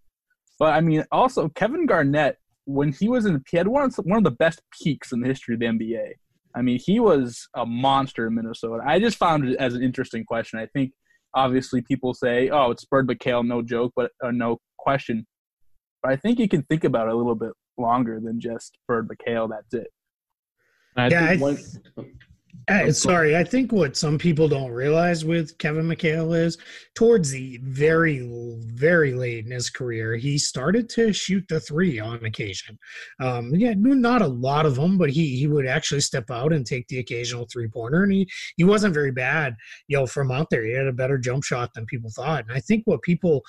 but I mean, also Kevin Garnett when he was in, the he had one of, one of the best peaks in the history of the NBA. I mean, he was a monster in Minnesota. I just found it as an interesting question. I think obviously people say, "Oh, it's Bird McHale, no joke," but uh, no question. But I think you can think about it a little bit longer than just Bird McHale. That's it. I yeah, I, one, uh, sorry, I think what some people don't realize with Kevin McHale is towards the very, very late in his career, he started to shoot the three on occasion. Um, yeah, not a lot of them, but he he would actually step out and take the occasional three pointer, and he he wasn't very bad, you know, from out there. He had a better jump shot than people thought, and I think what people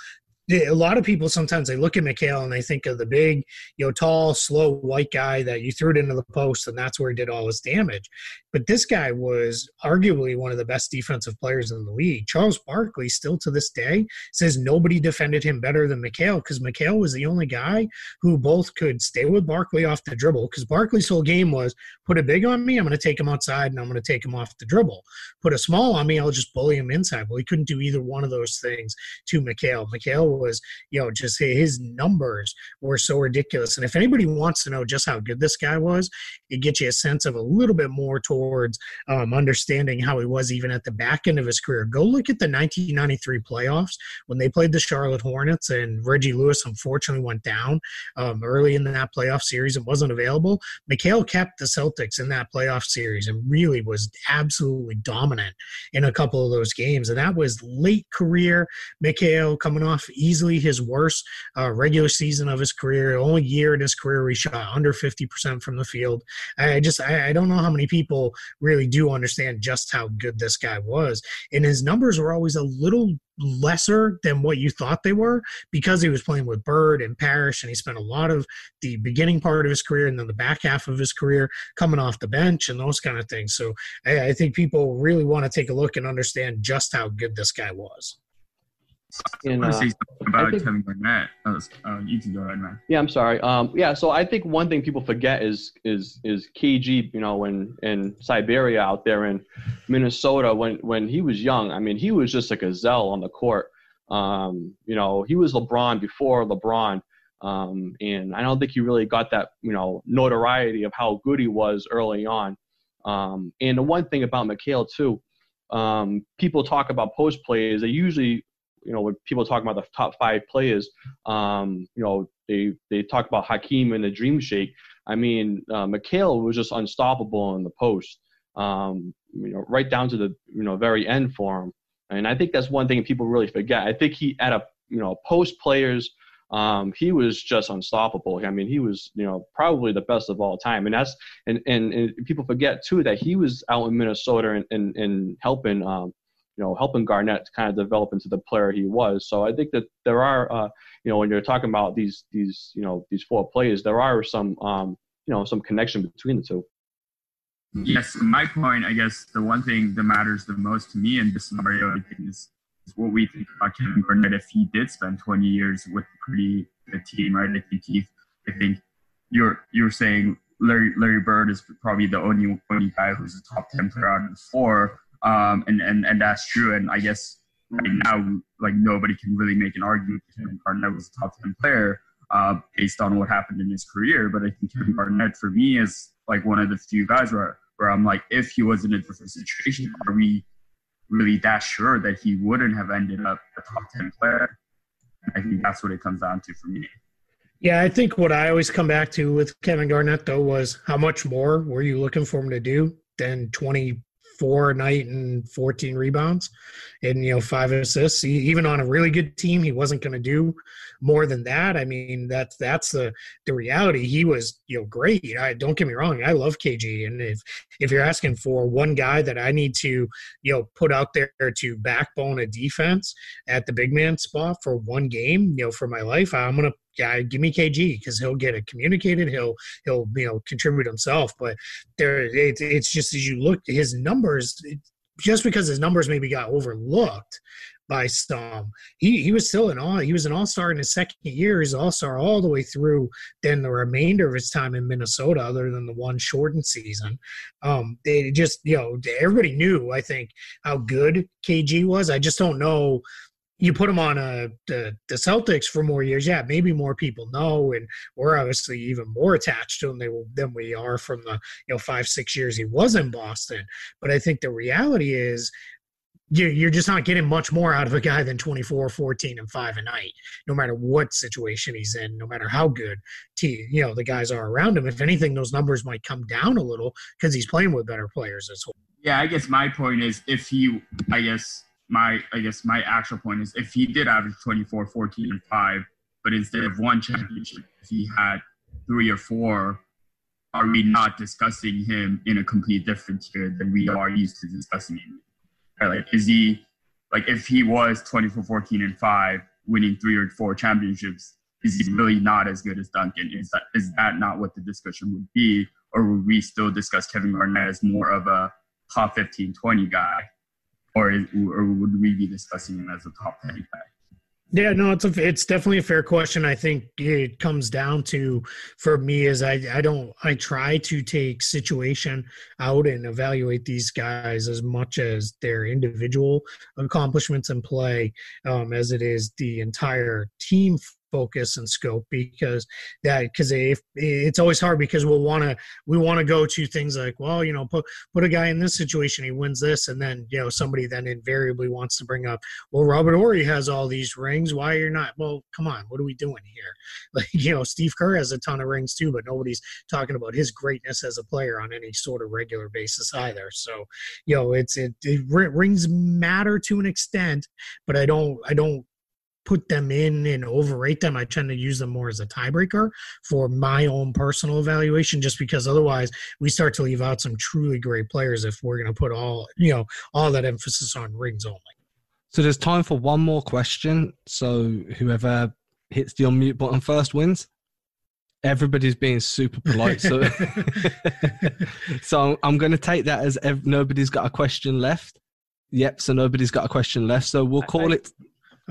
a lot of people sometimes they look at McHale and they think of the big, you know, tall, slow white guy that you threw it into the post and that's where he did all his damage. But this guy was arguably one of the best defensive players in the league. Charles Barkley, still to this day, says nobody defended him better than McHale because McHale was the only guy who both could stay with Barkley off the dribble because Barkley's whole game was put a big on me, I'm going to take him outside and I'm going to take him off the dribble. Put a small on me, I'll just bully him inside. Well, he couldn't do either one of those things to McHale. McHale was, you know, just his numbers were so ridiculous. And if anybody wants to know just how good this guy was, it gets you a sense of a little bit more towards um, understanding how he was even at the back end of his career. Go look at the 1993 playoffs when they played the Charlotte Hornets and Reggie Lewis unfortunately went down um, early in that playoff series and wasn't available. McHale kept the Celtics in that playoff series and really was absolutely dominant in a couple of those games. And that was late career. McHale coming off easily his worst uh, regular season of his career, only year in his career he shot under 50% from the field. I just, I, I don't know how many people really do understand just how good this guy was. And his numbers were always a little lesser than what you thought they were because he was playing with Bird and Parrish, and he spent a lot of the beginning part of his career and then the back half of his career coming off the bench and those kind of things. So I, I think people really want to take a look and understand just how good this guy was. And, uh, about think, Kevin Garnett. Oh, uh, you can go ahead, man. Yeah, I'm sorry. Um, yeah, so I think one thing people forget is is is KG. You know, when in Siberia out there in Minnesota, when when he was young, I mean, he was just a gazelle on the court. Um, you know, he was LeBron before LeBron. Um, and I don't think he really got that, you know, notoriety of how good he was early on. Um, and the one thing about McHale too, um, people talk about post plays. They usually you know, when people talk about the top five players, um, you know, they they talk about Hakeem and the Dream Shake. I mean, uh, McHale was just unstoppable in the post, um, you know, right down to the you know very end for him. And I think that's one thing people really forget. I think he at a you know post players. Um, he was just unstoppable. I mean, he was, you know, probably the best of all time. And that's, and, and, and people forget too that he was out in Minnesota and, and, and helping, um, you know, helping Garnett kind of develop into the player he was. So I think that there are, uh, you know, when you're talking about these these you know these four players, there are some um, you know some connection between the two. Yes, my point, I guess the one thing that matters the most to me in this scenario, is, is what we think about Kevin Garnett if he did spend 20 years with pretty good team, right? I think Keith, I think you're you're saying Larry Larry Bird is probably the only only guy who's a top 10 player out of the four um, and, and and that's true. And I guess right now, like nobody can really make an argument that Kevin Garnett was a top ten player uh, based on what happened in his career. But I think Kevin Garnett, for me, is like one of the few guys where where I'm like, if he was in a different situation, are we really that sure that he wouldn't have ended up a top ten player? I think that's what it comes down to for me. Yeah, I think what I always come back to with Kevin Garnett though was how much more were you looking for him to do than 20 four a night and 14 rebounds and you know five assists. He, even on a really good team, he wasn't going to do more than that. I mean, that's that's the the reality. He was you know great. I don't get me wrong. I love KG, and if if you're asking for one guy that I need to you know put out there to backbone a defense at the big man spot for one game, you know, for my life, I'm gonna yeah, give me KG because he'll get it communicated. He'll he'll you know contribute himself. But there, it, it's just as you look his numbers, it, just because his numbers maybe got overlooked by some, he he was still an all he was an all star in his second year. He's all star all the way through. Then the remainder of his time in Minnesota, other than the one shortened season, um, they just you know everybody knew I think how good KG was. I just don't know you put him on a, uh, the, the Celtics for more years, yeah, maybe more people know, and we're obviously even more attached to him than we are from the you know five six years he was in Boston. But I think the reality is you're just not getting much more out of a guy than 24 14 and 5 a night no matter what situation he's in no matter how good t you know the guys are around him if anything those numbers might come down a little because he's playing with better players as well yeah i guess my point is if he i guess my I guess my actual point is if he did average 24, 14, and 5, but instead of one championship, if he had three or four, are we not discussing him in a complete different tier than we are used to discussing him? Right? Like, is he like if he was 24, 14, and 5, winning three or four championships, is he really not as good as Duncan? Is that is that not what the discussion would be? Or would we still discuss Kevin Garnett as more of a top 15, 20 guy? Or or would we be discussing him as a top ten guy? Yeah, no, it's a, it's definitely a fair question. I think it comes down to for me is I I don't I try to take situation out and evaluate these guys as much as their individual accomplishments and play um, as it is the entire team focus and scope because that because if it's always hard because we'll want to we want to go to things like well you know put put a guy in this situation he wins this and then you know somebody then invariably wants to bring up well Robert Horry has all these rings why you're not well come on what are we doing here? Like you know Steve Kerr has a ton of rings too but nobody's talking about his greatness as a player on any sort of regular basis either. So you know it's it, it rings matter to an extent but I don't I don't put them in and overrate them. I tend to use them more as a tiebreaker for my own personal evaluation, just because otherwise we start to leave out some truly great players if we're going to put all you know all that emphasis on rings only. So there's time for one more question. So whoever hits the unmute button first wins. Everybody's being super polite, so so I'm going to take that as ev- nobody's got a question left. Yep, so nobody's got a question left. So we'll call it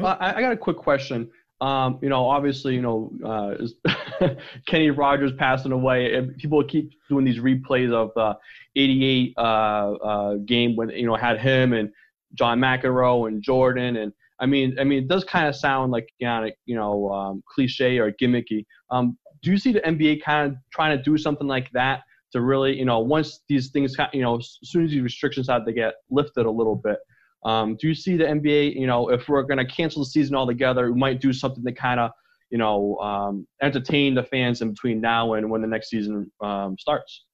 well, I, I got a quick question. Um, you know, obviously, you know, uh, Kenny Rogers passing away, and people keep doing these replays of the '88 uh, uh, game when you know had him and John McEnroe and Jordan, and I mean, I mean, it does kind of sound like you know, you know um, cliche or gimmicky. Um, do you see the NBA kind of trying to do something like that to really, you know, once these things, you know, as soon as these restrictions have to get lifted a little bit, um, do you see the NBA, you know, if we're going to cancel the season altogether, we might do something to kind of, you know, um, entertain the fans in between now and when the next season um, starts?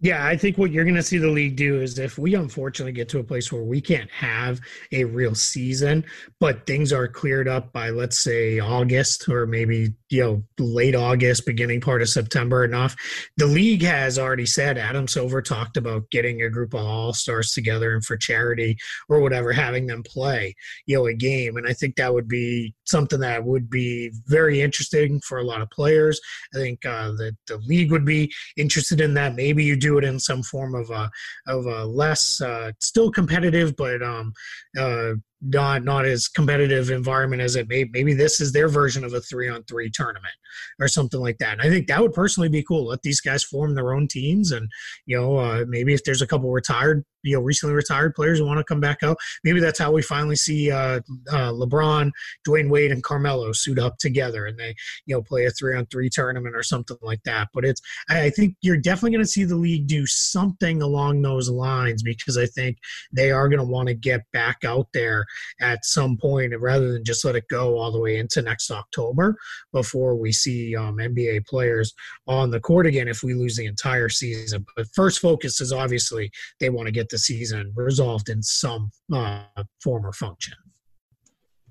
Yeah, I think what you're going to see the league do is if we unfortunately get to a place where we can't have a real season, but things are cleared up by, let's say, August or maybe you know late August, beginning part of September enough. The league has already said Adam Silver talked about getting a group of all stars together and for charity or whatever, having them play you know a game, and I think that would be something that would be very interesting for a lot of players. I think uh, that the league would be interested in that. Maybe you do it in some form of a of a less uh, still competitive, but um, uh, not not as competitive environment as it may maybe this is their version of a three on three tournament or something like that. And i think that would personally be cool. Let these guys form their own teams and you know uh, maybe if there's a couple retired you know recently retired players who want to come back out maybe that's how we finally see uh, uh, lebron Dwyane wade and carmelo suit up together and they you know play a three on three tournament or something like that but it's i think you're definitely going to see the league do something along those lines because i think they are going to want to get back out there at some point rather than just let it go all the way into next October before we see um, NBA players on the court again if we lose the entire season. But first focus is obviously they want to get the season resolved in some uh, form or function.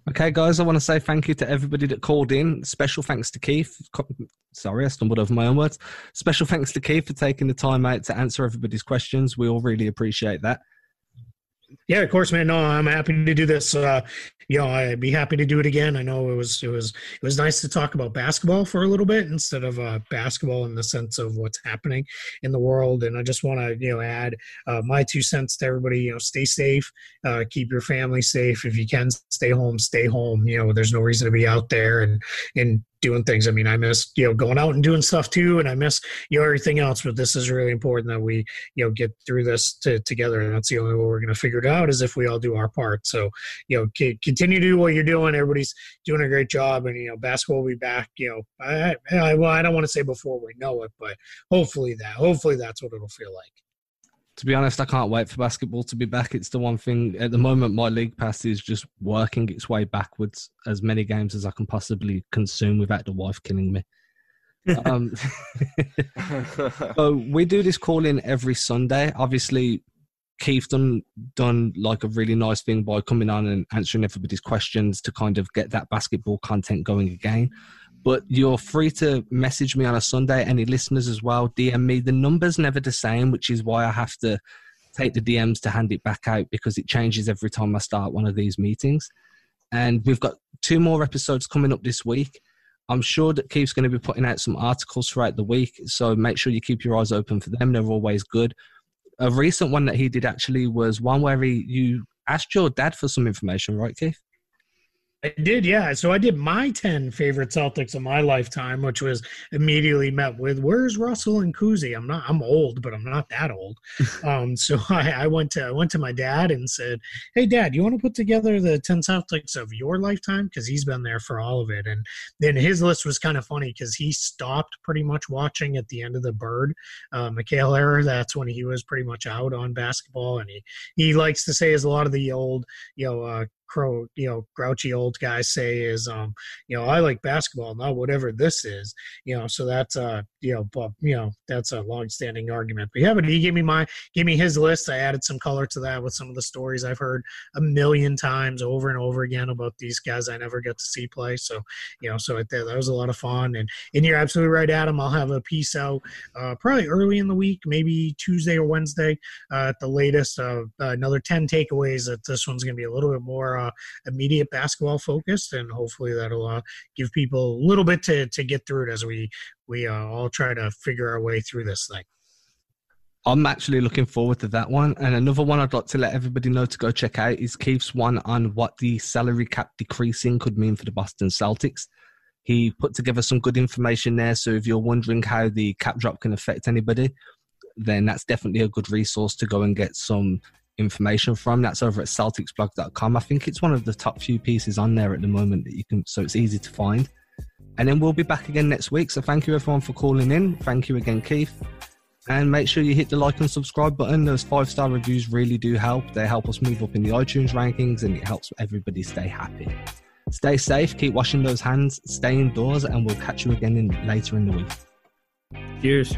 Okay, guys, I want to say thank you to everybody that called in. Special thanks to Keith. Sorry, I stumbled over my own words. Special thanks to Keith for taking the time out to answer everybody's questions. We all really appreciate that. Yeah, of course, man. No, I'm happy to do this. Uh, you know, I'd be happy to do it again. I know it was it was it was nice to talk about basketball for a little bit instead of uh, basketball in the sense of what's happening in the world. And I just want to you know add uh, my two cents to everybody. You know, stay safe, uh, keep your family safe. If you can, stay home. Stay home. You know, there's no reason to be out there and and doing things. I mean, I miss you know going out and doing stuff too, and I miss you know everything else. But this is really important that we you know get through this to, together, and that's the only way we're going to figure it out is if we all do our part. So you know, c- continue to do what you're doing. Everybody's doing a great job, and you know, basketball will be back. You know, I, I well, I don't want to say before we know it, but hopefully that hopefully that's what it'll feel like to be honest, I can't wait for basketball to be back. It's the one thing at the moment. My league pass is just working its way backwards. As many games as I can possibly consume without the wife killing me. um, so we do this call in every Sunday. Obviously, Keith done done like a really nice thing by coming on and answering everybody's questions to kind of get that basketball content going again. But you're free to message me on a Sunday. Any listeners as well, DM me. The number's never the same, which is why I have to take the DMs to hand it back out because it changes every time I start one of these meetings. And we've got two more episodes coming up this week. I'm sure that Keith's going to be putting out some articles throughout the week, so make sure you keep your eyes open for them. They're always good. A recent one that he did actually was one where he you asked your dad for some information, right, Keith? I did, yeah. So I did my 10 favorite Celtics of my lifetime, which was immediately met with, where's Russell and Cousy? I'm not, I'm old, but I'm not that old. um, so I, I, went to, I went to my dad and said, Hey dad, you want to put together the 10 Celtics of your lifetime? Cause he's been there for all of it. And then his list was kind of funny because he stopped pretty much watching at the end of the bird, uh, McHale era. That's when he was pretty much out on basketball. And he, he likes to say as a lot of the old, you know, uh, crow, you know, grouchy old guy say is, um, you know, I like basketball, not whatever this is, you know. So that's uh, you know, but you know, that's a long-standing argument. But yeah, but he gave me my, gave me his list. I added some color to that with some of the stories I've heard a million times over and over again about these guys I never get to see play. So you know, so it, that was a lot of fun. And and you're absolutely right, Adam. I'll have a piece out uh, probably early in the week, maybe Tuesday or Wednesday uh, at the latest. Uh, another ten takeaways. That this one's going to be a little bit uh, immediate basketball focused, and hopefully that'll uh, give people a little bit to, to get through it as we we uh, all try to figure our way through this thing. I'm actually looking forward to that one. And another one I'd like to let everybody know to go check out is Keith's one on what the salary cap decreasing could mean for the Boston Celtics. He put together some good information there. So if you're wondering how the cap drop can affect anybody, then that's definitely a good resource to go and get some information from. That's over at CelticsBlog.com. I think it's one of the top few pieces on there at the moment that you can, so it's easy to find. And then we'll be back again next week. So thank you everyone for calling in. Thank you again, Keith. And make sure you hit the like and subscribe button. Those five star reviews really do help. They help us move up in the iTunes rankings and it helps everybody stay happy. Stay safe, keep washing those hands, stay indoors, and we'll catch you again in, later in the week. Cheers.